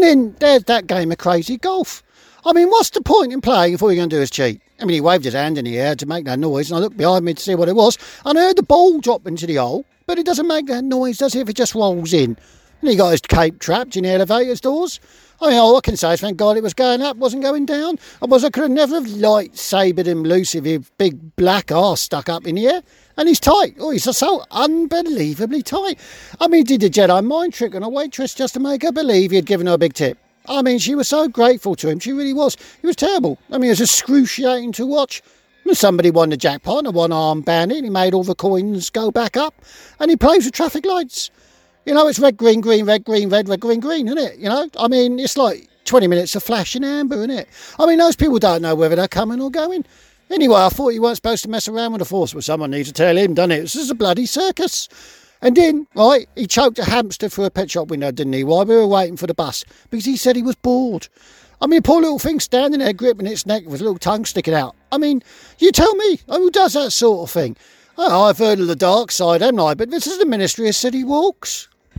And then there's that game of crazy golf. I mean, what's the point in playing if all you're going to do is cheat? I mean, he waved his hand in the air to make that noise, and I looked behind me to see what it was, and I heard the ball drop into the hole, but it doesn't make that noise, does it, if it just rolls in? And he got his cape trapped in the elevator's doors. I mean, all I can say is thank God it was going up, wasn't going down. Otherwise, I could have never have lightsabered him loose if his big black arse stuck up in the air. And he's tight. Oh, he's so unbelievably tight. I mean, did a Jedi mind trick on a waitress just to make her believe he had given her a big tip. I mean, she was so grateful to him. She really was. It was terrible. I mean, it was excruciating to watch. And Somebody won the jackpot, a one arm bandit, he made all the coins go back up, and he plays with traffic lights. You know, it's red, green, green, red, green, red, red, green, green, isn't it? You know, I mean, it's like 20 minutes of flashing amber, isn't it? I mean, those people don't know whether they're coming or going. Anyway, I thought you weren't supposed to mess around with the force, but someone needs to tell him, doesn't it? This is a bloody circus. And then, right, he choked a hamster through a pet shop window, didn't he, while we were waiting for the bus, because he said he was bored. I mean, poor little thing standing there gripping its neck with a little tongue sticking out. I mean, you tell me, who does that sort of thing? Oh, I've heard of the dark side, haven't I? But this is the Ministry of Silly Walks.